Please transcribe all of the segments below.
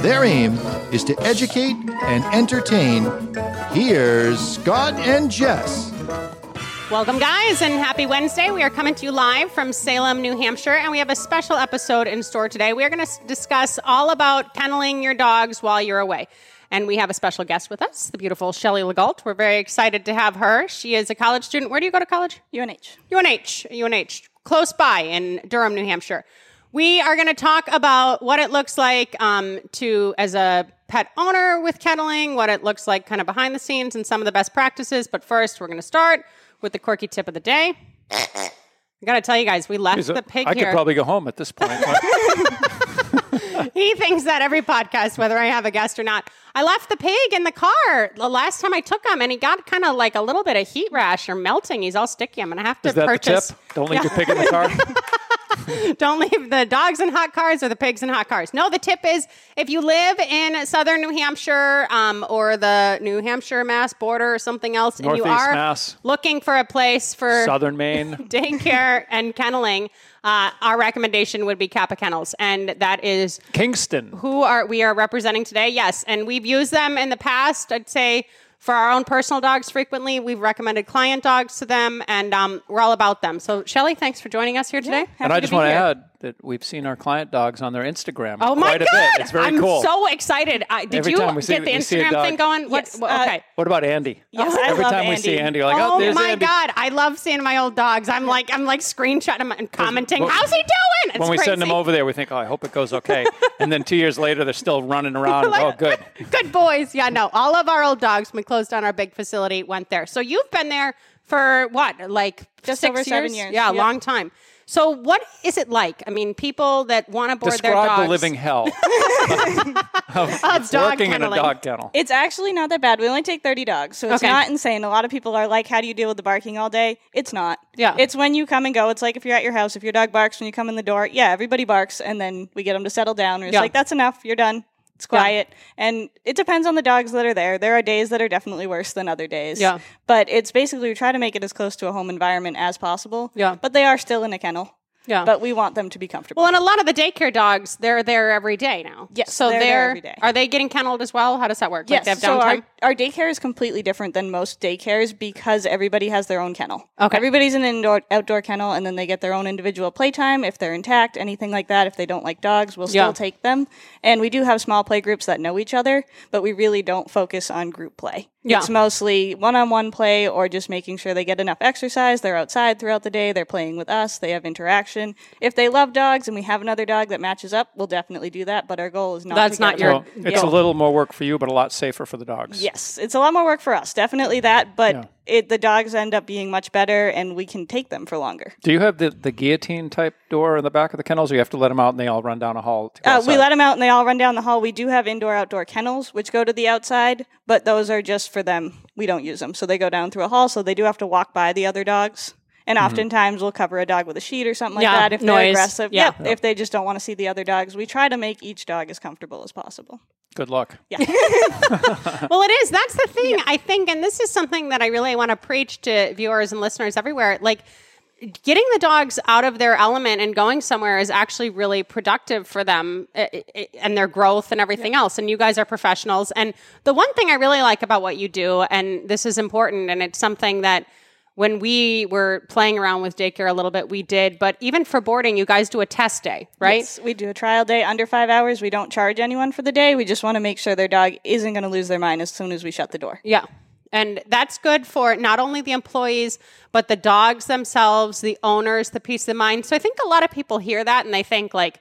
Their aim is to educate and entertain. Here's Scott and Jess. Welcome, guys, and happy Wednesday. We are coming to you live from Salem, New Hampshire, and we have a special episode in store today. We are going to discuss all about kenneling your dogs while you're away. And we have a special guest with us, the beautiful Shelly Legault. We're very excited to have her. She is a college student. Where do you go to college? UNH. UNH, UNH, close by in Durham, New Hampshire. We are going to talk about what it looks like um, to, as a pet owner with kenneling, what it looks like kind of behind the scenes, and some of the best practices. But first, we're going to start with the quirky tip of the day. I got to tell you guys, we left the pig I here. could probably go home at this point. he thinks that every podcast, whether I have a guest or not. I left the pig in the car the last time I took him, and he got kind of like a little bit of heat rash or melting. He's all sticky. I'm going to have to Is that purchase. the tip? Don't leave your pig in the car. Don't leave the dogs in hot cars or the pigs in hot cars. No, the tip is if you live in southern New Hampshire um, or the New Hampshire Mass border or something else, and you are Mass. looking for a place for Southern Maine. daycare and kenneling, uh, our recommendation would be Cappa Kennels, and that is Kingston. who are we are representing today. Yes, and we've used them in the past. I'd say for our own personal dogs frequently. We've recommended client dogs to them, and um, we're all about them. So, Shelly, thanks for joining us here today. And I Happy just to want to here. Add that we've seen our client dogs on their Instagram Oh my quite a god! bit. It's very I'm cool. so excited. I, did Every you time we see- get the we see a Instagram thing going? What, Yes, what- uh, okay. what about Andy? Yes, I Every love time we see Andy. Andy, we're like, oh, Oh there's my Andy. god! I love seeing my old dogs. I'm like, I'm like screenshotting them and commenting. when- How's he doing? It's When we send them over there, we think, oh, I hope it goes okay. and then two years later, they're still running around. oh, good. Good boys. Yeah, no. All of our old dogs, when we closed down our big facility, went there. So you've been there for what, like Just six over seven years. Yeah, a Yep. long time. So what is it like? I mean, people that want to board their Describe dogs. the living hell of of dog working in a dog kennel. It's actually not that bad. We only take 30 dogs, so it's Okay. not insane. A lot of people are like, how do you deal with the barking all day? It's not. Yeah. It's when you come and go. It's like if you're at your house, if your dog barks when you come in the door, yeah, everybody barks, and then we get them to settle down. And it's Yeah. like, that's enough. You're done. It's quiet. And it depends on the dogs that are there. There are days that are definitely worse than other days. Yeah. But it's basically we try to make it as close to a home environment as possible. Yeah. But they are still in a kennel. Yeah. But we want them to be comfortable. well, and a lot of the daycare dogs, they're there every day now. Yes, So they're they're, there every day. Are they getting kenneled as well? How does that work? Like Yes, have so our, our daycare is completely different than most daycares because everybody has their own kennel. Okay. Everybody's in an indoor outdoor kennel and then they get their own individual playtime if they're intact, anything like that. If they don't like dogs, we'll still Yeah. take them. And we do have small play groups that know each other, but we really don't focus on group play. Yeah. It's mostly one-on-one play or just making sure they get enough exercise, they're outside throughout the day, they're playing with us, they have interaction. If they love dogs and we have another dog that matches up, we'll definitely do that, but our goal is not That's to get not them your- Well, it's a little more work for you, but a lot safer for the dogs. Yes, it's a lot more work for us. Definitely that, but Yeah. It, the dogs end up being much better, and we can take them for longer. Do you have the, the guillotine type door in the back of the kennels, or you have to let them out and they all run down a hall? To Uh, we let them out, and they all run down the hall. We do have indoor outdoor kennels, which go to the outside, but those are just for them. We don't use them, so they go down through a hall. So they do have to walk by the other dogs. And oftentimes we'll cover a dog with a sheet or something like Yeah, that if they're aggressive. Yeah. Yep, if they just don't want to see the other dogs. We try to make each dog as comfortable as possible. Good luck. Yeah. Well, it is. That's the thing, I think, and this is something that I really want to preach to viewers and listeners everywhere. Like, getting the dogs out of their element and going somewhere is actually really productive for them eh, eh, and their growth and everything else. And you guys are professionals. And the one thing I really like about what you do, and this is important, and it's something that when we were playing around with daycare a little bit, we did. But even for boarding, you guys do a test day, right? Yes, we do a trial day under five hours. We don't charge anyone for the day. We just want to make sure their dog isn't going to lose their mind as soon as we shut the door. Yeah. And that's good for not only the employees, but the dogs themselves, the owners, the peace of mind. So I think a lot of people hear that and they think, like,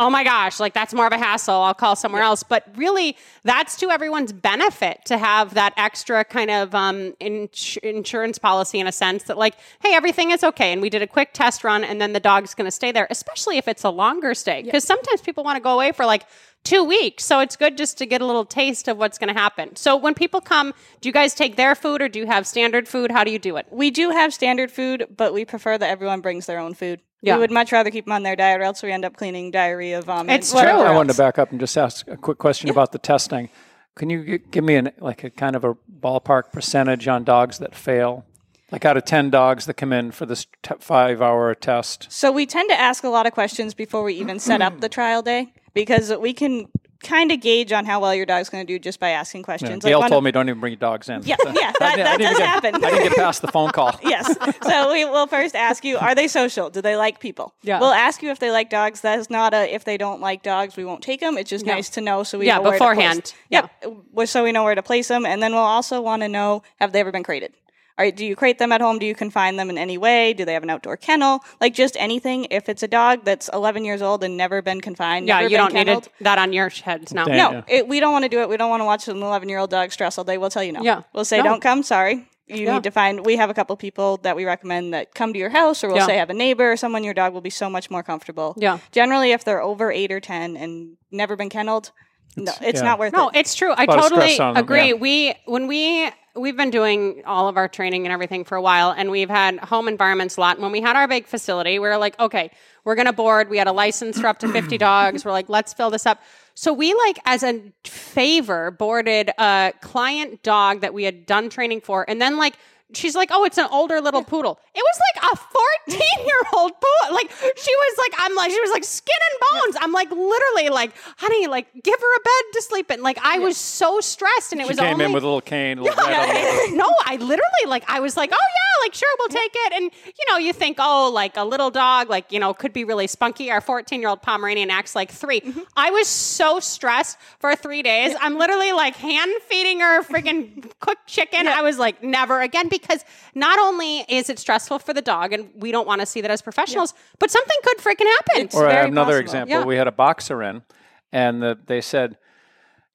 oh my gosh, like that's more of a hassle. I'll call somewhere else. But really, that's to everyone's benefit to have that extra kind of um, ins- insurance policy in a sense that, like, hey, everything is okay. And we did a quick test run and then the dog's going to stay there, especially if it's a longer stay. Because sometimes people want to go away for like two weeks. So it's good just to get a little taste of what's going to happen. So when people come, do you guys take their food or do you have standard food? How do you do it? We do have standard food, but we prefer that everyone brings their own food. Yeah. We would much rather keep them on their diet, or else we end up cleaning diarrhea, vomit. It's whatever true. I wanted to back up and just ask a quick question about the testing. Can you gi- give me an like a kind of a ballpark percentage on dogs that fail? Like out of ten dogs that come in for this t- five-hour test, So we tend to ask a lot of questions before we even set up the trial day because we can kind of gauge on how well your dog's going to do just by asking questions. Like Gail one told of- me don't even bring your dogs in. Yeah, yeah, I that, didn't- that does get- happen. I didn't get past the phone call. yes. So we will first ask you, are they social? Do they like people? Yeah. We'll ask you if they like dogs. That is not a if they don't like dogs, we won't take them. It's just nice to know so we Yeah, know where beforehand. To place. Yep. So we know where to place them, and then we'll also want to know have they ever been crated. All right, do you crate them at home? Do you confine them in any way? Do they have an outdoor kennel? Like just anything. If it's a dog that's 11 years old and never been confined, Yeah, never you been don't need kenneled, it, that on your heads now. Damn. no, it, we don't want to do it. We don't want to watch an 11 year old dog stress all day. We'll tell you no. Yeah. We'll say, No. don't come. Sorry. You Yeah. need to find. We have a couple people that we recommend that come to your house, or we'll Yeah. say have a neighbor or someone. Your dog will be so much more comfortable. Yeah. Generally, if they're over eight or 10 and never been kenneled, no, it's yeah. not worth No, it. No, it's true. I totally stress on them, agree. yeah. We when we we've been doing all of our training and everything for a while, and we've had home environments a lot. When we had our big facility, we were like, okay, we're gonna board. We had a license for up to fifty dogs. We're like, let's fill this up. So we like as a favor boarded a client dog that we had done training for, and then like. She's like, oh, it's an older little poodle. It was like a 14 year old poodle. Like, she was like, I'm like, she was like skin and bones. I'm like, literally, like, honey, like, give her a bed to sleep in. Like, I was so stressed, and it She was came only in with a little cane, a little red no, I literally like I was like, oh yeah, like sure, we'll take it. And you know, you think, oh, like a little dog, like you know, could be really spunky. Our 14 year old Pomeranian acts like 3 Mm-hmm. I was so stressed for three days. I'm literally like hand feeding her freaking cooked chicken. I was like, never again, because not only is it stressful for the dog, and we don't want to see that as professionals, but something could freaking happen. Or I have another possible. example. Yeah. We had a boxer in, and the, they said,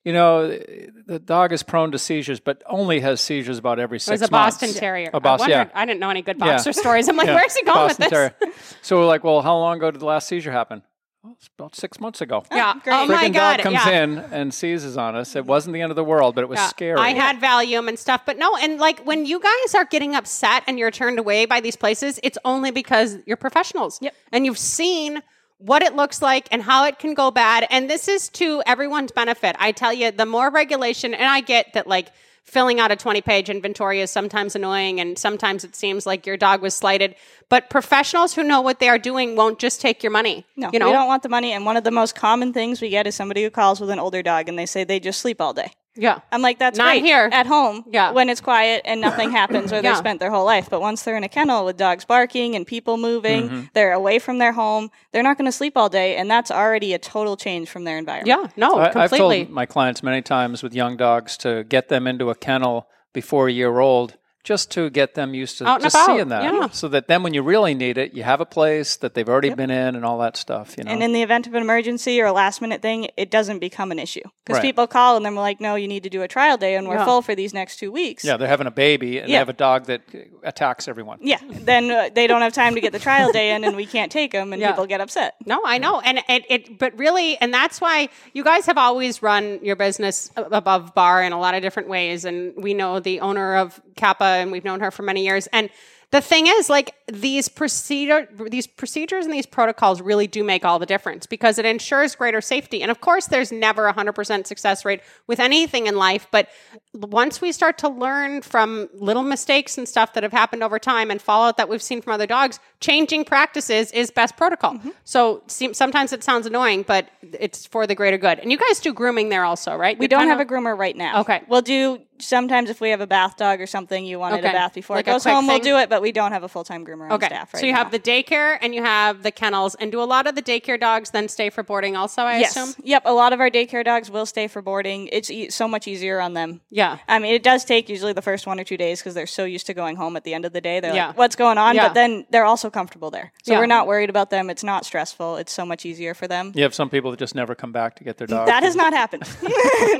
you know, the dog is prone to seizures, but only has seizures about every six months. it six was a months. Boston Terrier. A Boston, I, wondered, yeah. I didn't know any good Yeah. boxer stories. I'm like, Yeah, where's he going Boston with this? Terrier. so we're like, well, how long ago did the last seizure happen? Well, it's about six months ago. Yeah. Oh, great. Oh my Friggin' god. dog comes yeah. in and seizes on us. It wasn't the end of the world, but it was Yeah. scary. I had Valium and stuff, but no, and like when you guys are getting upset and you're turned away by these places, it's only because you're professionals. Yep. And you've seen what it looks like and how it can go bad. And this is to everyone's benefit. I tell you, the more regulation, and I get that like filling out a 20 page inventory is sometimes annoying and sometimes it seems like your dog was slighted. But professionals who know what they are doing won't just take your money. No, you know? we don't want the money. And one of the most common things we get is somebody who calls with an older dog and they say they just sleep all day. Yeah. I'm like, that's Not great here. at home Yeah. when it's quiet and nothing happens or Yeah. they've spent their whole life. But once they're in a kennel with dogs barking and people moving, mm-hmm. they're away from their home, they're not going to sleep all day. And that's already a total change from their environment. Yeah. No, I, I've completely. told my clients many times with young dogs to get them into a kennel before a year old, just to get them used to Out just about, seeing that, yeah. so that then when you really need it, you have a place that they've already been in and all that stuff. You know, And in the event of an emergency or a last minute thing, it doesn't become an issue. Because Right. people call and then we're like, no, you need to do a trial day and we're Yeah. full for these next two weeks. yeah, they're having a baby and they have a dog that attacks everyone. Yeah. Then uh, they don't have time to get the trial day in and we can't take them and Yeah. people get upset. No, I know, and it, it, but really, and that's why you guys have always run your business above bar in a lot of different ways. And we know the owner of Cappa, and we've known her for many years. And the thing is, like these procedure, these procedures and these protocols really do make all the difference because it ensures greater safety. And of course, there's never a hundred percent success rate with anything in life, but once we start to learn from little mistakes and stuff that have happened over time and fallout that we've seen from other dogs, changing practices is best protocol. Mm-hmm. So sometimes it sounds annoying, but it's for the greater good. And you guys do grooming there also, right? We don't have a groomer right now. Okay. We'll do sometimes if we have a bath dog or something you wanted Okay. a bath before Like it goes quick home, we'll do it, but we don't have a full time groomer on Okay, staff right so you now. have the daycare and you have the kennels, and do a lot of the daycare dogs then stay for boarding also? I Yes. assume. Yep. A lot of our daycare dogs will stay for boarding. It's e- so much easier on them. Yeah. I mean, it does take usually the first one or two days because they're so used to going home at the end of the day. They're Yeah. like, what's going on? Yeah. But then they're also comfortable there. So Yeah. we're not worried about them. It's not stressful. It's so much easier for them. You have some people that just never come back to get their dog. That has not happened.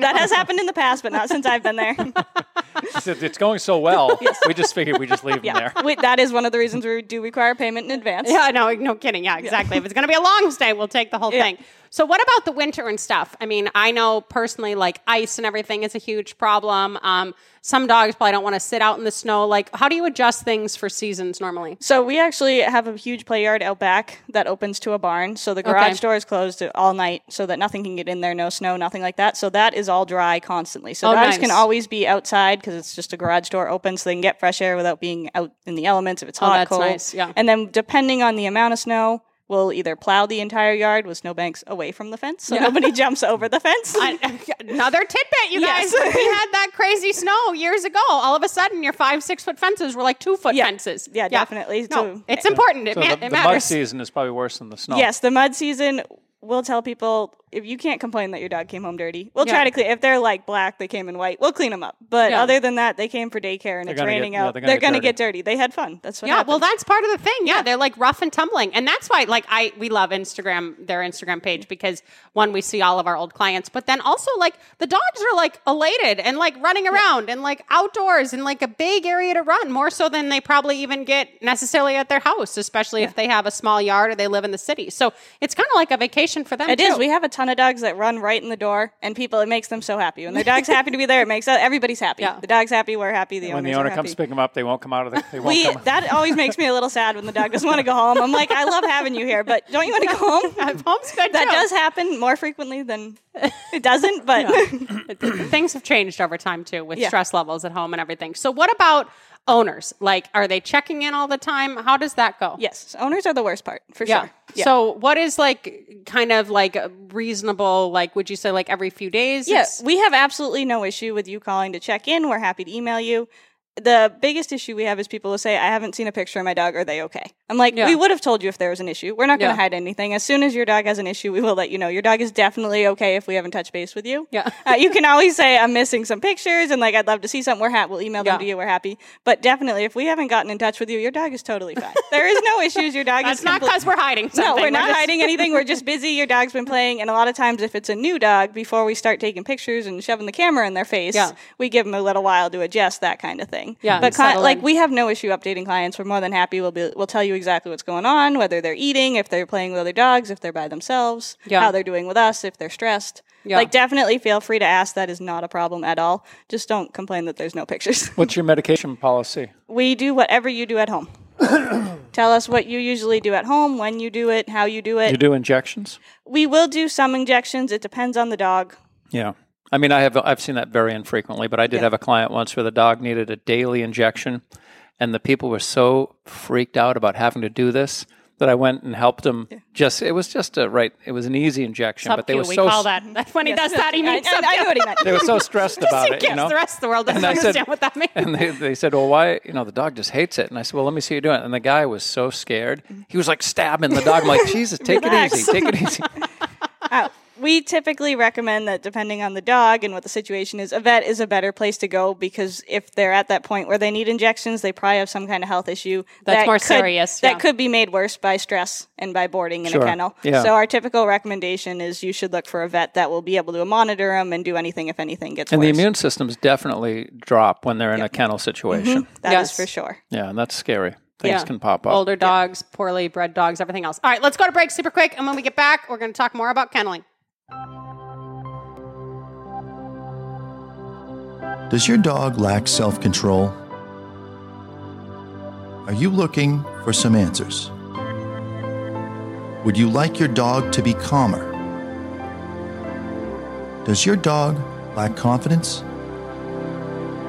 that has happened in the past, but not since I've been there. It's- it's going so well. We just figured we just leave them there. We, that is one of the reasons we do require payment in advance. Yeah, no, no kidding. Yeah, exactly. if it's going to be a long stay, we'll take the whole Yeah. thing. So what about the winter and stuff? I mean, I know personally, like ice and everything is a huge problem. Um, some dogs probably don't want to sit out in the snow. Like, how do you adjust things for seasons normally? So we actually have a huge play yard out back that opens to a barn. So the garage Okay. door is closed all night so that nothing can get in there, no snow, nothing like that. So that is all dry constantly. So Oh, dogs nice. can always be outside because it's just a garage door open so they can get fresh air without being out in the elements if it's Oh, hot, that's cold. nice, yeah. And then depending on the amount of snow, we'll either plow the entire yard with snowbanks away from the fence so nobody jumps over the fence. I- another tidbit, you guys. Yes. When we had that crazy snow years ago. All of a sudden, your five, six foot fences were like two foot Yeah. fences. Yeah, definitely. No, So- it's important. It, So ma- the, it the mud season is probably worse than the snow. Yes, the mud season. We'll tell people if you can't complain that your dog came home dirty, we'll Yeah. try to clean. If they're like black, they came in white, we'll clean them up. But Yeah. other than that, they came for daycare and They're it's gonna get- raining yeah, out. they're they're gonna going to get get dirty. They had fun. That's what. Yeah, well, that's part of the thing. Yeah, they're like rough and tumbling, and that's why, like, I we love Instagram, their Instagram page because one, we see all of our old clients, but then also like the dogs are like elated and like running around and like outdoors and like a big area to run more so than they probably even get necessarily at their house, especially if they have a small yard or they live in the city. So it's kind of like a vacation for them. It is. too. We have a ton of dogs that run right in the door, and people. It makes them so happy when their dog's happy to be there. It makes uh, everybody's happy. Yeah. The dog's happy. We're happy. The When the owner are comes happy. to pick them up, they won't come out of the. They won't We, come. that always makes me a little sad when the dog doesn't want to go home. I'm like, I love having you here, but don't you want to go home? Home's good That too. does happen more frequently than it doesn't, but things have changed over time too with Yeah. stress levels at home and everything. So what about owners? Like are they checking in all the time? How does that go? yes, owners are the worst part for Yeah. sure. Yeah. So what is like kind of like reasonable like would you say like every few days? Yes, It's- we have absolutely no issue with you calling to check in. We're happy to email you. The biggest issue we have is people will say, I haven't seen a picture of my dog. Are they okay? I'm like, Yeah. we would have told you if there was an issue. We're not going to Yeah. hide anything. As soon as your dog has an issue, we will let you know. Your dog is definitely okay if we haven't touched base with you. Yeah. uh, you can always say, I'm missing some pictures and like, I'd love to see something. We're happy. We'll email Yeah. them to you. We're happy. But definitely, if we haven't gotten in touch with you, your dog is totally fine. there is no issues. Your dog That's is not because we're hiding something. no, we're not just- hiding anything. We're just busy. Your dog's been playing, and a lot of times, if it's a new dog, before we start taking pictures and shoving the camera in their face, Yeah. we give them a little while to adjust that kind of thing. Yeah, but and settle like we have no issue updating clients. We're more than happy. We'll be we'll tell you exactly what's going on, whether they're eating, if they're playing with other dogs, if they're by themselves, Yeah. how they're doing with us, if they're stressed. Yeah. Like definitely feel free to ask. That is not a problem at all. Just don't complain that there's no pictures. What's your medication policy? we do whatever you do at home. Tell us what you usually do at home, when you do it, how you do it. You do injections? We will do some injections. It depends on the dog. Yeah. I mean, I have I've seen that very infrequently, but I did have a client once where the dog needed a daily injection, and the people were so freaked out about having to do this that I went and helped them. Just it was just a right. It was an easy injection, but they were we so call that. That's when he does that. He I, means I, I know what he meant. they were so stressed about it. Yes, You know, the rest of the world doesn't And understand said- what that means. And they, they said, well, why? You know, the dog just hates it. And I said, well, let me see you do it. And the guy was so scared. He was like stabbing the dog. I'm like, Jesus, take it easy. Take it easy. Uh, we typically recommend that depending on the dog and what the situation is, a vet is a better place to go because if they're at that point where they need injections, they probably have some kind of health issue That's that more could- serious, That could be made worse by stress and by boarding in Sure. a kennel. Yeah. So our typical recommendation is you should look for a vet that will be able to monitor them and do anything if anything gets worse. And worse. the immune systems definitely drop when they're in a kennel situation. Mm-hmm. That is Yes. for sure. Yeah, and that's scary. Things Yeah. can pop up. Older dogs, poorly bred dogs, everything else. All right, let's go to break super quick. And when we get back, we're going to talk more about kenneling. Does your dog lack self control? Are you looking for some answers? Would you like your dog to be calmer? Does your dog lack confidence?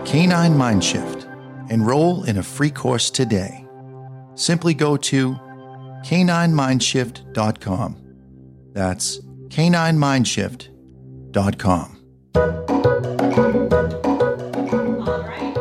Canine Mindshift. Enroll in a free course today. Simply go to caninemindshift.com. That's caninemindshift.com. All right.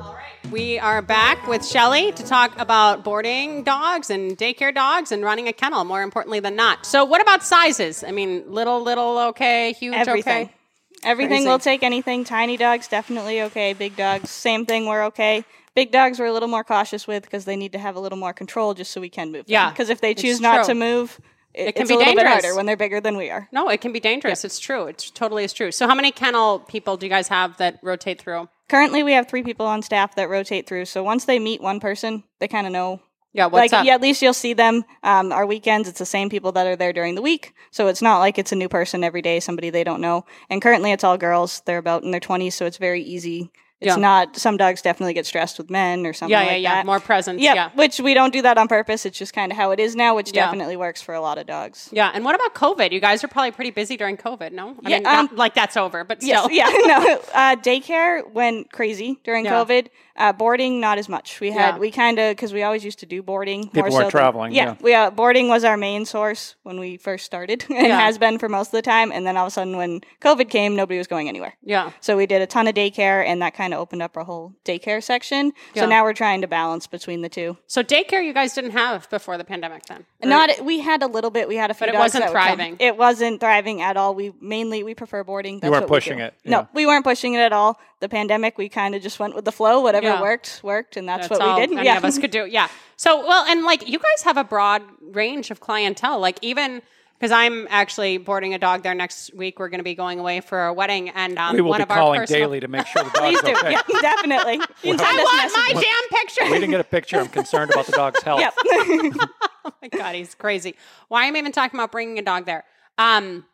All right. We are back with Shelly to talk about boarding dogs and daycare dogs and running a kennel, more importantly than not. So, what about sizes? I mean, little, little, okay, huge, Everything. okay. Everything Crazy. will take anything. Tiny dogs definitely okay. Big dogs, same thing. We're okay. Big dogs we're a little more cautious with because they need to have a little more control just so we can move. Yeah, Because if they it's choose not true. to move, it, can it's be a little bit dangerous. harder when they're bigger than we are. No, it can be dangerous. It's true. It's totally is true. So, how many kennel people do you guys have that rotate through? Currently, we have three people on staff that rotate through. So once they meet one person, they kind of know Yeah, what's like up? yeah, at least you'll see them. Um, our weekends, it's the same people that are there during the week, so it's not like it's a new person every day, somebody they don't know. And currently, it's all girls. They're about in their twenties, so it's very easy. It's Yeah. not. Some dogs definitely get stressed with men or something. Yeah, yeah, like yeah. that. More presence. Yeah, Yeah. which we don't do that on purpose. It's just kind of how it is now, which Yeah. definitely works for a lot of dogs. Yeah. And what about COVID? You guys are probably pretty busy during COVID, no? I Yeah, mean, not um, like that's over, but Yes, still. yeah, no. Uh, daycare went crazy during. COVID. Uh, boarding, not as much. We had Yeah. we kind of because we always used to do boarding. People more so weren't than- traveling, yeah. we uh, boarding was our main source when we first started, and Yeah. has been for most of the time. And then all of a sudden, when COVID came, nobody was going anywhere. Yeah. So we did a ton of daycare, and that kind of opened up our whole daycare section. Yeah. So now we're trying to balance between the two. So daycare you guys didn't have before the pandemic then? Or- Not we had a little bit. We had a few, But it dogs wasn't that would come. thriving. It wasn't thriving at all. We mainly we prefer boarding. That's weren't what we pushing do. it, No, we weren't pushing it at all. The pandemic, we kind of just went with the flow. Whatever Yeah. worked, worked, and that's, That's what all we did. any yeah, of us could do. Yeah. So, well, and like you guys have a broad range of clientele. Like even because I'm actually boarding a dog there next week. We're going to be going away for a wedding, and um, We will one be of our calling personal. daily to make sure the Please dog's do. okay. Yeah, definitely. You can I send us want my messages. damn picture. We didn't get a picture. I'm concerned about the dog's health. Yep. oh my god, he's crazy. Why am I even talking about bringing a dog there? Um,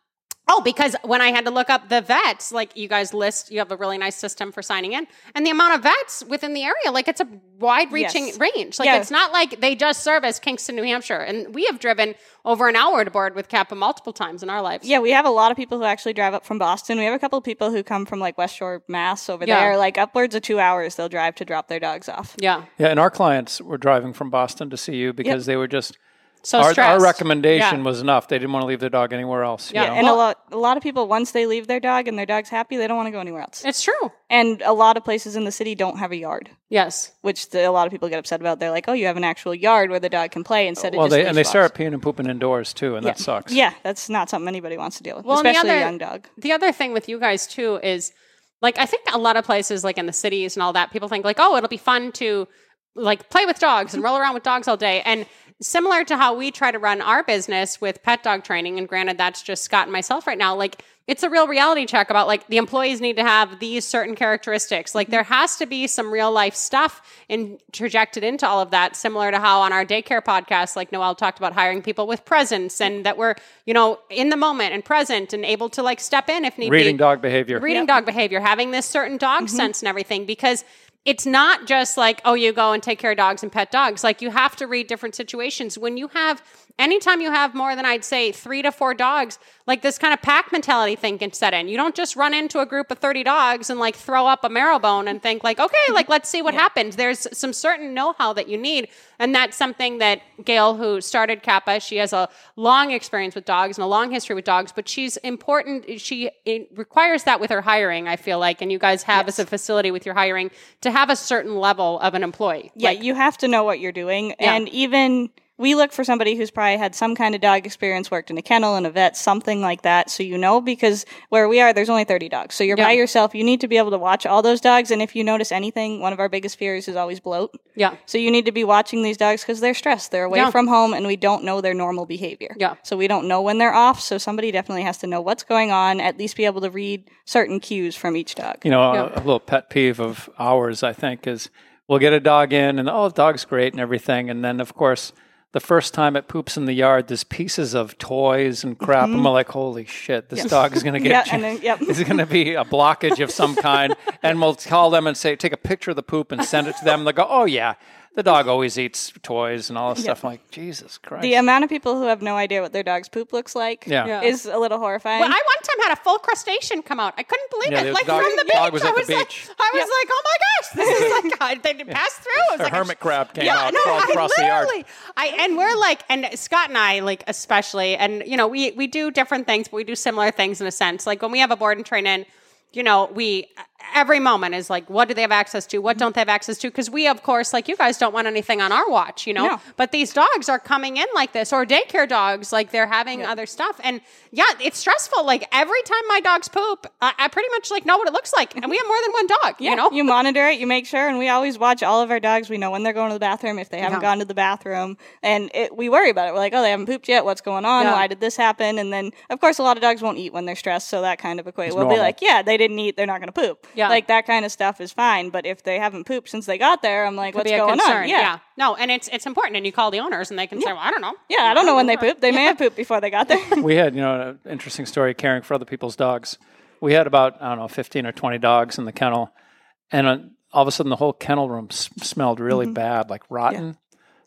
oh, because when I had to look up the vets, like you guys list, you have a really nice system for signing in, and the amount of vets within the area, like it's a wide-reaching Yes. range. Like Yeah. it's not like they just service Kingston, New Hampshire, and we have driven over an hour to board with Cappa multiple times in our lives. yeah, we have a lot of people who actually drive up from Boston. We have a couple of people who come from like West Shore, Mass, over Yeah. there. Like upwards of two hours, they'll drive to drop their dogs off. yeah. Yeah, and our clients were driving from Boston to see you because they were just So our, our recommendation Yeah. was enough. They didn't want to leave their dog anywhere else. you Yeah, know? And Well- a lot, a lot of people once they leave their dog and their dog's happy, they don't want to go anywhere else. It's true. And a lot of places in the city don't have a yard. Yes. which the, a lot of people get upset about. They're like, "Oh, you have an actual yard where the dog can play instead of well, just they and they start peeing and pooping indoors too, and that sucks. Yeah, that's not something anybody wants to deal with, Well, especially other- a young dog. The other thing with you guys too is like I think a lot of places like in the cities and all that people think like oh it'll be fun to like play with dogs and roll around with dogs all day and similar to how we try to run our business with pet dog training and granted that's just Scott and myself right now like it's a real reality check about like the employees need to have these certain characteristics. Like there has to be some real life stuff interjected into all of that similar to how on our daycare podcast like Noel talked about hiring people with presence and that we're you know in the moment and present and able to like step in if need Reading be dog behavior. reading dog behavior, having this certain dog mm-hmm. sense and everything, because it's not just like, oh, you go and take care of dogs and pet dogs. Like you have to read different situations. When you have, anytime you have more than I'd say three to four dogs, like this kind of pack mentality thing can set in. You don't just run into a group of 30 dogs and like throw up a marrow bone and think like, okay, like let's see what happens. There's some certain know-how that you need. And that's something that Gail, who started Cappa, she has a long experience with dogs and a long history with dogs, but she's important. She it requires that with her hiring, I feel like, and you guys have as a facility with your hiring to have a certain level of an employee. Yeah, Like, you have to know what you're doing, Yeah. and even we look for somebody who's probably had some kind of dog experience, worked in a kennel, in a vet, something like that, so you know. Because where we are, there's only 30 dogs, so you're by yourself. You need to be able to watch all those dogs, and if you notice anything, one of our biggest fears is always bloat. yeah. So you need to be watching these dogs because they're stressed. They're away Yeah. from home, and we don't know their normal behavior. Yeah. So we don't know when they're off. So somebody definitely has to know what's going on. At least be able to read certain cues from each dog. You know, Yeah. a, a little pet peeve of ours, I think, is we'll get a dog in and oh, the dog's great and everything, and then of course. The first time it poops in the yard, there's pieces of toys and crap, and we're like, "Holy shit! This dog is going to Mm-hmm. Yeah, get and then- yep. Is going to be a blockage of some kind." and we'll call them and say, "Take a picture of the poop and send it to them." And They'll go, "Oh yeah, the dog always eats toys and all this stuff." I'm like, Jesus Christ! The amount of people who have no idea what their dog's poop looks like Yeah. Yeah. is a little horrifying. Well, I one time had a full crustacean come out. I couldn't believe Yeah, it. the Like dog- from the the beach. was I at the was like. I was Yeah. like, oh my gosh, this is like I, they passed through. I was A like, hermit crab came yeah, out, no, crawled I across the yard. literally- I and we're like, and Scott and I like especially, and you know, we we do different things, but we do similar things in a sense. Like when we have a board and train in, you know, we every moment is like, what do they have access to? What mm-hmm. don't they have access to? Because we, of course, like you guys, don't want anything on our watch, you know. No. But these dogs are coming in like this, or daycare dogs, like they're having other stuff, and yeah, it's stressful. Like every time my dogs poop, I, I pretty much like know what it looks like, and we have more than one dog, yeah, you know. you monitor it, you make sure, and we always watch all of our dogs. We know when they're going to the bathroom, if they haven't Yeah. gone to the bathroom, and it, we worry about it. We're like, oh, they haven't pooped yet. What's going on? Yeah. Why did this happen? And then, of course, a lot of dogs won't eat when they're stressed, so that kind of equates We'll be like, yeah, they didn't eat. They're not going to poop. Yeah. Like that kind of stuff is fine. But if they haven't pooped since they got there, I'm like, Could what's be a going concern. on? Yeah. No, and it's it's important, and you call the owners, and they can say, "Well, I don't know." Yeah, I don't know when they pooped. They may have pooped before they got there. we had, you know, an interesting story caring for other people's dogs. We had about, I don't know, 15 or 20 dogs in the kennel. And uh, all of a sudden, the whole kennel room s- smelled really bad, like rotten.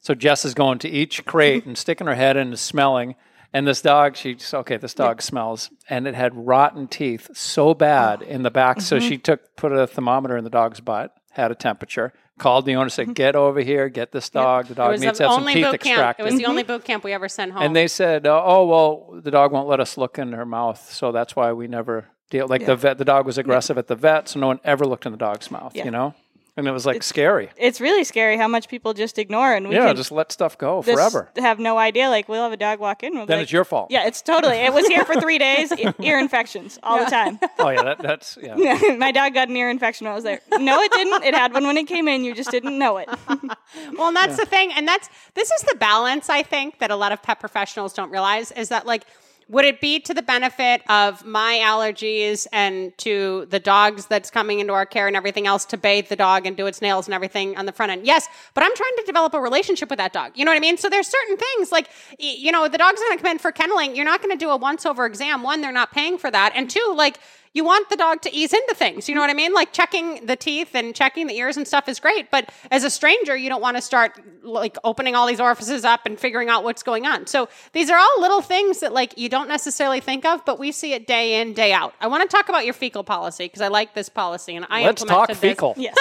So Jess is going to each crate and sticking her head in and smelling. And this dog, she just, okay, this dog smells. And it had rotten teeth so bad in the back. So she took, put a thermometer in the dog's butt, had a temperature, called the owner, said, get over here, get this dog. The It dog was needs the to have some only teeth boot camp. It extracted. was the only boot camp we ever sent home. And they said, uh, "Oh well, the dog won't let us look in her mouth, so that's why we never deal." Like the vet, the dog was aggressive at the vet, so no one ever looked in the dog's mouth. You know, and it was like scary. it's really scary how much people just ignore and we Yeah, can just let stuff go just forever. have no idea. Like we'll have a dog walk in. We'll Then like, it's your fault. Yeah, it's totally. It was here for three days. ear infections all the time. Oh yeah, that, that's yeah. My dog got an ear infection when I was there. No, it didn't. It had one when it came in. You just didn't know it. Well, and that's the thing, and that's this is the balance I think that a lot of pet professionals don't realize is that like would it be to the benefit of my allergies and to the dogs that's coming into our care and everything else to bathe the dog and do its nails and everything on the front end? Yes, but I'm trying to develop a relationship with that dog. You know what I mean? So there's certain things like you know the dog's going to come in for kenneling. You're not going to do a once over exam. One, they're not paying for that, and two, like you want the dog to ease into things. You know what I mean? Like checking the teeth and checking the ears and stuff is great, but as a stranger, you don't want to start like opening all these orifices up and figuring out what's going on. So these are all little things that like you don't necessarily think of, but we see it day in, day out. I want to talk about your fecal policy because I like this policy and I Let's talk implemented this. fecal. Yes.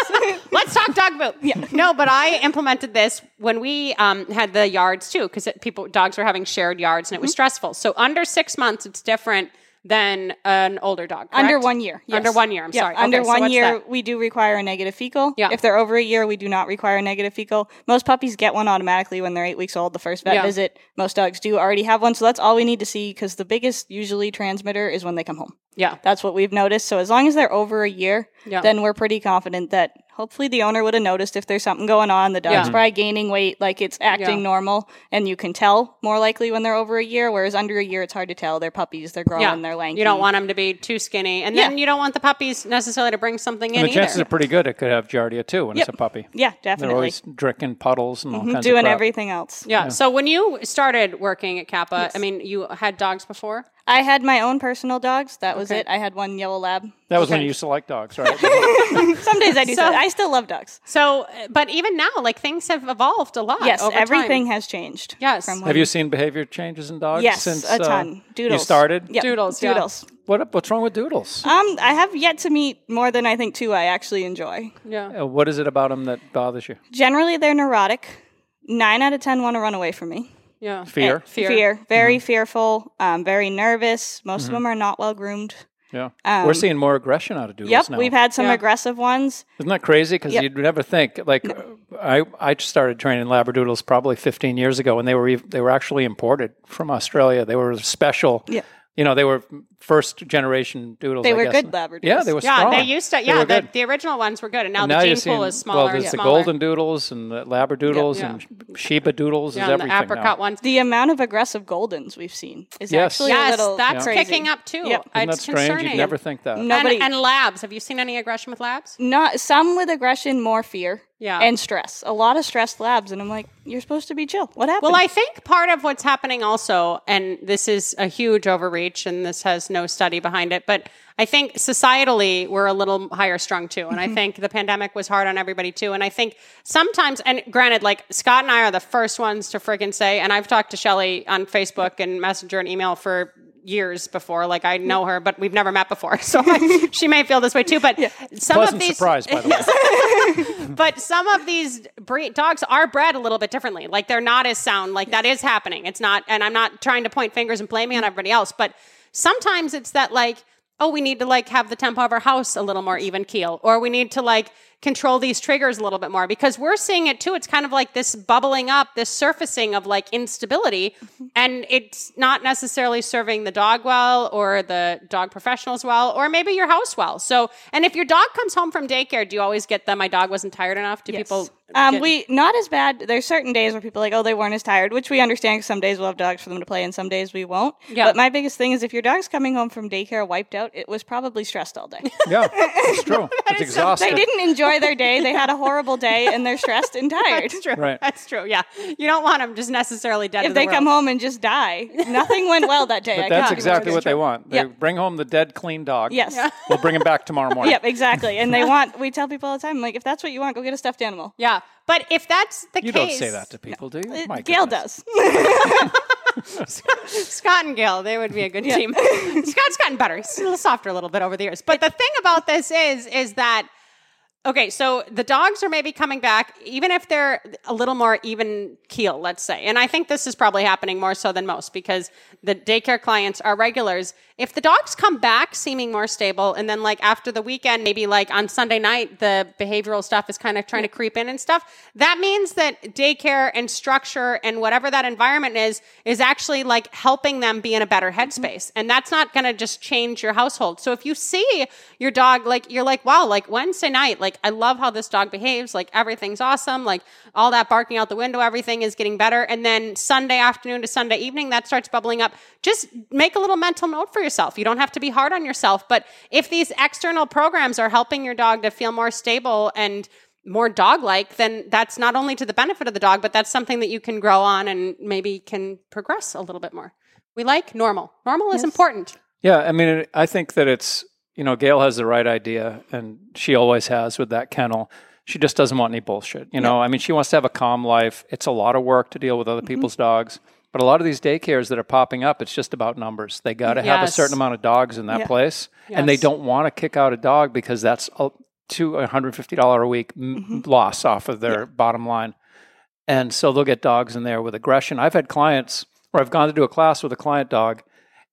Let's talk dog poop. Yeah. No, but I implemented this when we um, had the yards too, because people dogs were having shared yards and it was Mm-hmm. stressful. So under six months, it's different than an older dog. Under one year. yes. Under one year. I'm Yeah, sorry. Under Okay, one what's year, that? we do require a negative fecal. Yeah. If they're over a year, we do not require a negative fecal. Most puppies get one automatically when they're eight weeks old, the first vet Yeah. visit. Most dogs do already have one. So that's all we need to see because the biggest usually transmitter is when they come home. Yeah. That's what we've noticed. So as long as they're over a year, Yeah. then we're pretty confident that hopefully the owner would have noticed if there's something going on. The dog's Yeah. probably gaining weight, like it's acting Yeah. normal, and you can tell more likely when they're over a year. Whereas under a year, it's hard to tell. They're puppies, they're growing, they're lanky. You don't want them to be too skinny, and then Yeah. you don't want the puppies necessarily to bring something in And the chances either. are pretty good it could have giardia too when it's a puppy. Yeah, definitely. They're definitely. always drinking puddles and all mm-hmm. kinds of Doing crap. everything else. yeah. So when you started working at Cappa, I mean, you had dogs before. I had my own personal dogs. That was Okay. it. I had one yellow lab. That was when you used to like dogs, right? Some days I do. So- So, I still love dogs. So, but even now, like things have evolved a lot. Yes, over everything time. has changed. Yes. From have when- you seen behavior changes in dogs Yes, since a uh. Doodles. you started? Yep. Doodles, yeah. Doodles. What what's wrong with doodles? Um, I have yet to meet more than I think two I actually enjoy. Yeah. Uh, what is it about them that bothers you? Generally, they're neurotic. Nine out of ten want to run away from me. Yeah. Fear. Eh, Fear. Very Mm-hmm. fearful. Um, very nervous. Most of them are not well groomed. Yeah, Um, we're seeing more aggression out of doodles Yep, now. we've had some Yeah. aggressive ones. Isn't that crazy? Because Yep. you'd never think. Like, I I started training Labradoodles probably 15 years ago, and they were they were actually imported from Australia. They were special. Yeah. You know, they were first generation doodles. They I were guess. good Labradoodles. Yeah, they were Yeah, strong. they used to. Yeah, the, the original ones were good, and now And the you're gene seeing- pool is smaller. Well, there's and the smaller. golden doodles and the Labradoodles Yeah. and Sheba doodles. yeah, is and the apricot now. ones. The amount of aggressive goldens we've seen is Yes. actually a Yes, little that's crazy. kicking up too. Yep. Isn't It's strange? concerning. You'd never think that. Nobody- And, and labs. Have you seen any aggression with labs? Not some with aggression, more fear. Yeah. And stress. A lot of stressed labs, and I'm like, you're supposed to be chill. What happened? Well, I think part of what's happening also, and this is a huge overreach, and this has no study behind it, but I think societally we're a little higher strung too. And I mm-hmm. think the pandemic was hard on everybody too. And I think sometimes, and granted, like Scott and I are the first ones to friggin' say, and I've talked to Shelly on Facebook and Messenger and email for years before. Like I mm. know her, but we've never met before. So she may feel this way too. But some Pleasant of these surprise, by the way. but some of these breed dogs are bred a little bit differently. Like they're not as sound. Like that is happening. It's not, and I'm not trying to point fingers and blaming on mm. everybody else, but sometimes it's that like, oh, we need to like have the tempo of our house a little more even keel, or we need to like control these triggers a little bit more because we're seeing it too. It's kind of like this bubbling up, this surfacing of like instability, and it's not necessarily serving the dog well or the dog professionals well, or maybe your house well. So, and if your dog comes home from daycare, do you always get them? My dog wasn't tired enough. Do people? Um, get- we not as bad. There's certain days where people are like, oh, they weren't as tired, which we understand. 'cause some days we'll have dogs for them to play, and some days we won't. Yeah. But my biggest thing is if your dog's coming home from daycare wiped out, it was probably stressed all day. yeah, it's true. It's is so- exhausting. They didn't enjoy their day. They had a horrible day and they're stressed and tired. That's true. Right. That's true. Yeah. You don't want them just necessarily dead. If the they come home and just die, nothing went well that day. I But that's can exactly assure what you. they want. They Yep. bring home the dead, clean dog. Yes. We'll bring him back tomorrow morning. Yep, exactly. And they want, we tell people all the time, like, if that's what you want, go get a stuffed animal. Yeah. But if that's the You case, You don't say that to people, do you? Uh, My Gail goodness. does. Scott and Gail, they would be a good team. Scott's gotten better. He's a little softer a little bit over the years. But the thing about this is, is that okay, so the dogs are maybe coming back, even if they're a little more even keel, let's say. And I think this is probably happening more so than most because the daycare clients are regulars. If the dogs come back seeming more stable, and then like after the weekend, maybe like on Sunday night, the behavioral stuff is kind of trying to creep in and stuff, that means that daycare and structure and whatever that environment is, is actually like helping them be in a better mm-hmm. headspace. And that's not going to just change your household. So if you see your dog, like, you're like, wow, like Wednesday night, like, I love how this dog behaves. Like, everything's awesome. Like, all that barking out the window, everything is getting better. And then Sunday afternoon to Sunday evening, that starts bubbling up. Just make a little mental note for yourself. You don't have to be hard on yourself. But if these external programs are helping your dog to feel more stable and more dog like, then that's not only to the benefit of the dog, but that's something that you can grow on and maybe can progress a little bit more. We like normal. Normal is important. Yeah, I mean, I think that it's you know, Gail has the right idea, and she always has with that kennel. She just doesn't want any bullshit. You know, I mean, she wants to have a calm life. It's a lot of work to deal with other Mm-hmm. people's dogs. But a lot of these daycares that are popping up, it's just about numbers. They got to have a certain amount of dogs in that Yeah. place, and they don't want to kick out a dog because that's a two hundred fifty dollar a week Mm-hmm. loss off of their bottom line. And so they'll get dogs in there with aggression. I've had clients where I've gone to do a class with a client dog,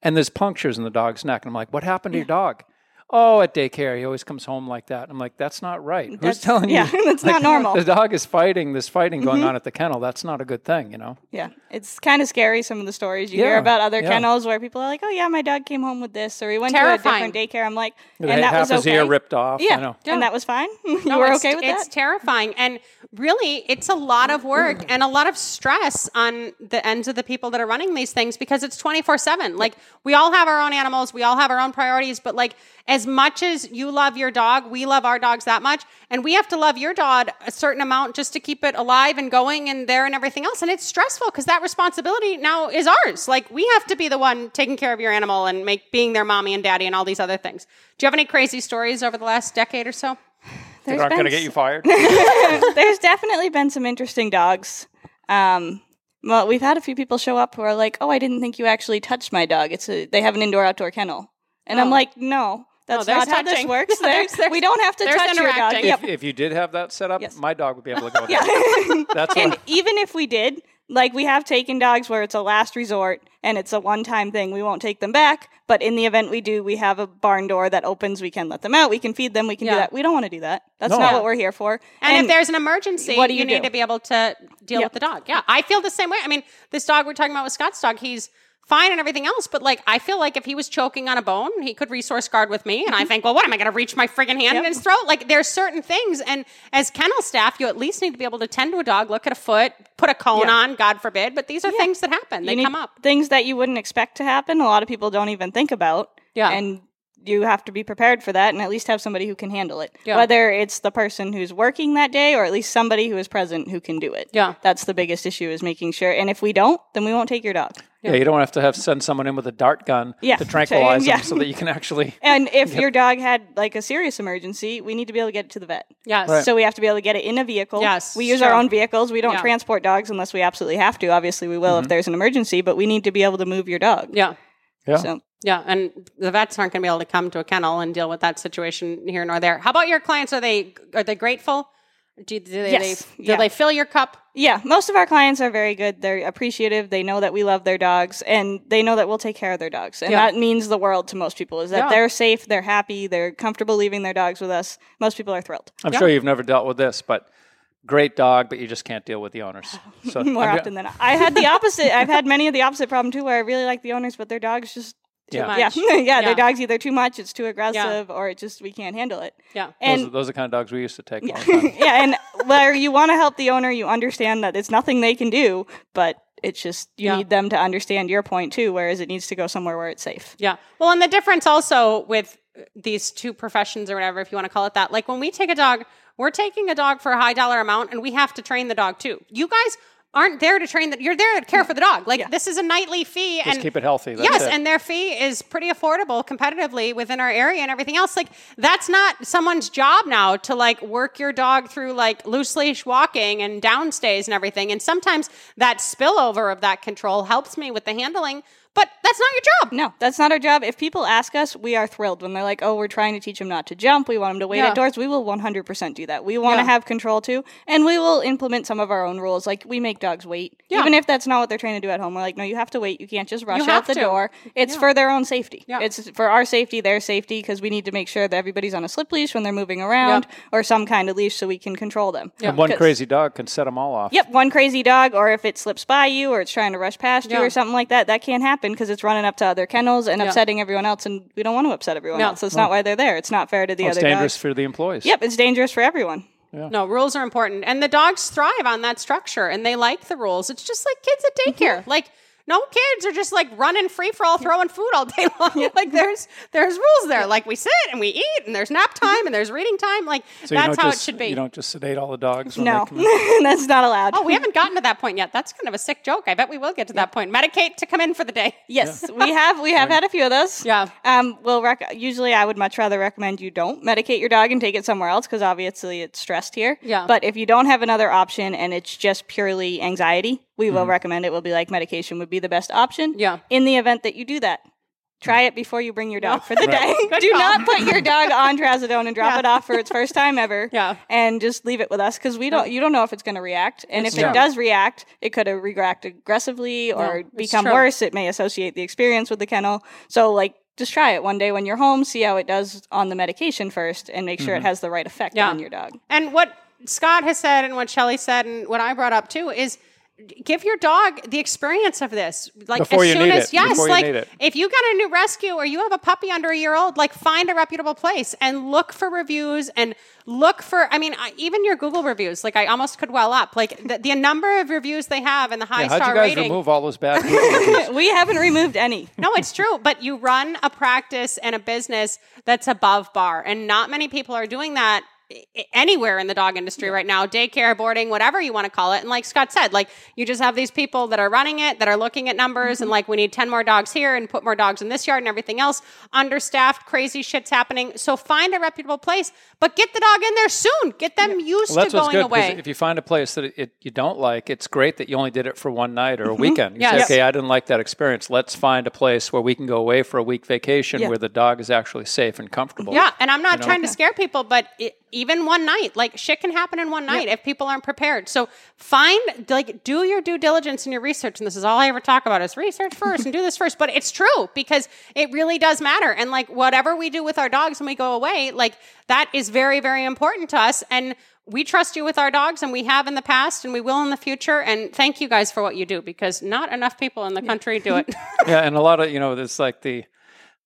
and there's punctures in the dog's neck, and I'm like, "What happened to your dog?" Oh, at daycare, he always comes home like that. I'm like, "That's not right. Who's That's- telling yeah, you? that's Like, not normal. The dog is fighting. This fighting Mm-hmm. going on at the kennel. That's not a good thing, you know." Yeah, it's kind of scary. Some of the stories you Yeah, hear about other yeah. kennels where people are like, "Oh yeah, my dog came home with this," or he went Terrifying. to a different daycare. I'm like, They and that half was his okay. ear ripped off. Yeah, I know. and that was fine. you No, were it's, okay with it's that? It's terrifying. And really, it's a lot of work and a lot of stress on the ends of the people that are running these things because it's 24 7. Like, we all have our own animals, we all have our own priorities, but like, as much as you love your dog, we love our dogs that much. And we have to love your dog a certain amount just to keep it alive and going and there and everything else. And it's stressful because that responsibility now is ours. Like, we have to be the one taking care of your animal and make being their mommy and daddy and all these other things. Do you have any crazy stories over the last decade or so? They're not going to get you fired. There's definitely been some interesting dogs. Um, well, we've had a few people show up who are like, "Oh, I didn't think you actually touched my dog. It's a they have an indoor outdoor kennel," and I'm Oh. like, "No, that's there's not how this works. There, There's- there's- we don't have to there's touch your dog." interacting. Yep. if, if you did have that set up, Yes. my dog would be able to go there. Yeah. That's and what. even if we did, like we have taken dogs where it's a last resort and it's a one time thing, we won't take them back. But in the event we do, we have a barn door that opens. We can let them out. We can feed them. We can Yeah. do that. We don't want to do that. That's No. not Yeah. what we're here for. And, if there's an emergency, what do you, you need to be able to deal Yep. with the dog. Yeah, I feel the same way. I mean, this dog we're talking about with Scott's dog, he's fine and everything else, but like I feel like if he was choking on a bone, he could resource guard with me. And I mm-hmm. think, well, what am I going to reach my friggin' hand in his throat? Like there's certain things, and as kennel staff, you at least need to be able to tend to a dog, look at a foot, put a cone Yeah. on, God forbid. But these are things that happen. They come up. things that you wouldn't expect to happen. A lot of people don't even think about. Yeah. And you have to be prepared for that and at least have somebody who can handle it. Yeah. Whether it's the person who's working that day or at least somebody who is present who can do it. Yeah. That's the biggest issue is making sure. And if we don't, then we won't take your dog. Yeah, you don't have to have send someone in with a dart gun Yeah. to tranquilize Yeah. them so that you can actually. And if your dog had like a serious emergency, we need to be able to get it to the vet. Yes. Right. So we have to be able to get it in a vehicle. Yes, We use sure. our own vehicles. We don't Yeah. transport dogs unless we absolutely have to. Obviously, we will if mm-hmm. there's an emergency, but we need to be able to move your dog. Yeah. Yeah. So Yeah, and the vets aren't going to be able to come to a kennel and deal with that situation here nor there. How about your clients? Are they are they grateful? Do, do they, Yes, they do yeah. they fill your cup? Yeah, most of our clients are very good. They're appreciative. They know that we love their dogs and they know that we'll take care of their dogs. And Yeah. that means the world to most people is that Yeah. they're safe, they're happy, they're comfortable leaving their dogs with us. Most people are thrilled. I'm sure you've never dealt with this, but great dog, but you just can't deal with the owners. So More I'm- often than not. I had the opposite. I've had many of the opposite problem too where I really like the owners, but their dogs just Yeah. much. yeah. yeah, Yeah. their dog's either too much, it's too aggressive, or it just we can't handle it. Yeah. Those, And are, those are the kind of dogs we used to take. all the time. yeah, and where you want to help the owner, you understand that it's nothing they can do, but It's just you Yeah. need them to understand your point too, whereas it needs to go somewhere where it's safe. Yeah. Well, and the difference also with uh, these two professions or whatever, if you want to call it that, like when we take a dog, we're taking a dog for a high dollar amount and we have to train the dog too. You guys aren't there to train that. You're there to care for the dog. Like this is a nightly fee Just and keep it healthy. That's yes, it. and their fee is pretty affordable competitively within our area and everything else. Like that's not someone's job now to like work your dog through like loose leash walking and downstays and everything. And sometimes that spillover of that control helps me with the handling, but that's not your job. No, that's not our job. If people ask us, we are thrilled when they're like, "Oh, we're trying to teach him not to jump. We want him to wait Yeah. doors. We will 100% do that. We want to Yeah. have control too, and we will implement some of our own rules. Like we make dogs wait, Yeah. even if that's not what they're trying to do at home. We're like, "No, you have to wait. You can't just rush out the to. door. It's for their own safety. Yeah. It's for our safety, their safety, because we need to make sure that everybody's on a slip leash when they're moving around or some kind of leash so we can control them. And one 'Cause- crazy dog can set them all off. Yep, one crazy dog, or if it slips by you, or it's trying to rush past you, or something like that, that can't happen because it's running up to other kennels and Yeah. upsetting everyone else, and we don't want to upset everyone Yeah. else. That's not why they're there. It's not fair to the Well, it's dangerous dogs. for the employees. Yep, it's dangerous for everyone. No, rules are important. And the dogs thrive on that structure and they like the rules. It's just like kids at Mm-hmm. daycare. Like no kids are just like running free for all throwing food all day long. like there's there's rules there. Like we sit and we eat and there's nap time and there's reading time. Like So that's how just, it should be. You don't just sedate all the dogs. When No, that's not allowed. Oh, we haven't gotten to that point yet. That's kind of a sick joke. I bet we will get to that point. Medicate to come in for the day. Yes, we have we have had a few of those. Yeah. Um. Well, rec- usually I would much rather recommend you don't medicate your dog and take it somewhere else because obviously it's stressed here. Yeah. But if you don't have another option and it's just purely anxiety, we will mm-hmm. recommend it. We'll be like medication would be the best option. Yeah. In the event that you do that. Try it before you bring your dog for the day. Good Do call. not put your dog on trazodone and drop Yeah. it off for its first time ever. Yeah. And just leave it with us because we don't. You don't know if it's going to react, and if true. it does react, it could have react aggressively or it's become true. worse. It may associate the experience with the kennel. So, like, just try it one day when you're home. See how it does on the medication first, and make sure it mm-hmm. has the right effect Yeah. on your dog. And what Scott has said and what Shelly said and what I brought up too is give your dog the experience of this. Like Before as you soon need as it. yes, Before you like need it. if you got a new rescue or you have a puppy under a year old, like find a reputable place and look for reviews and look for I mean I, even your Google reviews. Like I almost could well up. Like the, the number of reviews they have and the high Yeah, how'd star you guys rating. remove all those bad reviews? We haven't removed any. No, it's true. But you run a practice and a business that's above bar. And not many people are doing that i- anywhere in the dog industry right now daycare boarding whatever you want to call it and like scott said like you just have these people that are running it that are looking at numbers and like we need 10 more dogs here and put more dogs in this yard and everything else understaffed crazy shit's happening so find a reputable place but get the dog in there soon get them used Well, that's to what's going good away if you find a place that it, you don't like, it's great that you only did it for one night or a weekend. You Mm-hmm. Yes. say, okay, I didn't like that experience. Let's find a place where we can go away for a week vacation Yeah. where the dog is actually safe and comfortable. Yeah, and I'm not know? trying to scare people, but it, even one night, like shit can happen in one night if people aren't prepared. So find, like, do your due diligence and your research. And this is all I ever talk about is research first and do this first. But it's true because it really does matter. And like, whatever we do with our dogs when we go away, like, that is very, very important to us. And we trust you with our dogs, and we have in the past, and we will in the future. And thank you guys for what you do because not enough people in the country do it. yeah, and a lot of you know, there's like the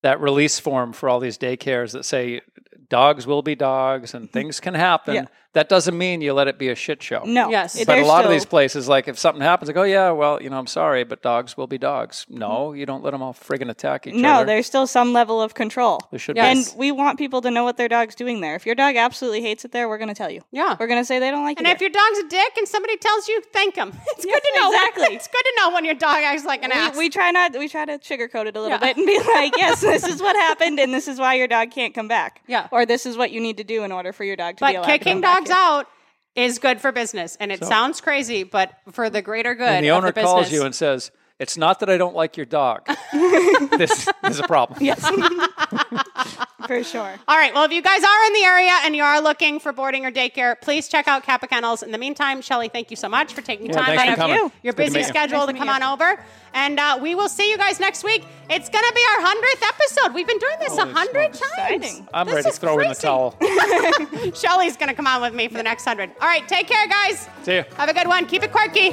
that release form for all these daycares that say dogs will be dogs and things can happen. Yeah. That doesn't mean you let it be a shit show. No. Yes. But a they're lot of these places, like if something happens, like, oh yeah, well, you know, I'm sorry, but dogs will be dogs. No, mm-hmm. you don't let them all friggin' attack each No, other. No, there's still some level of control. There should Yes. And we want people to know what their dog's doing there. If your dog absolutely hates it there, we're going to tell you. Yeah. We're going to say they don't like And it. And if your dog's a dick and somebody tells you, thank them. It's good to know. exactly. It's good to know when your dog acts like an there. ass. we, we try not we try to sugarcoat it a little Yeah. bit and be like, yes, this is what happened, and this is why your dog can't come back. Yeah. Or this is what you need to do in order for your dog to be but allowed to kicking come back dogs here. out is good for business. And it sounds crazy, but for the greater good and the owner the calls you and says, "It's not that I don't like your dog. this, this is a problem." Yes. for sure. All right. Well, if you guys are in the area and you are looking for boarding or daycare, please check out Cappa Kennels. In the meantime, Shelly, thank you so much for taking Yeah, time out of coming. your It's good to busy schedule Nice to to come meet on over. And uh, we will see you guys next week. It's going to be our 100th episode. We've been doing this a Holy 100 smokes. times. Exciting. I'm This ready to is throw in the towel. Shelly's going to come on with me for the next 100. All right. Take care, guys. See you. Have a good one. Keep it quirky.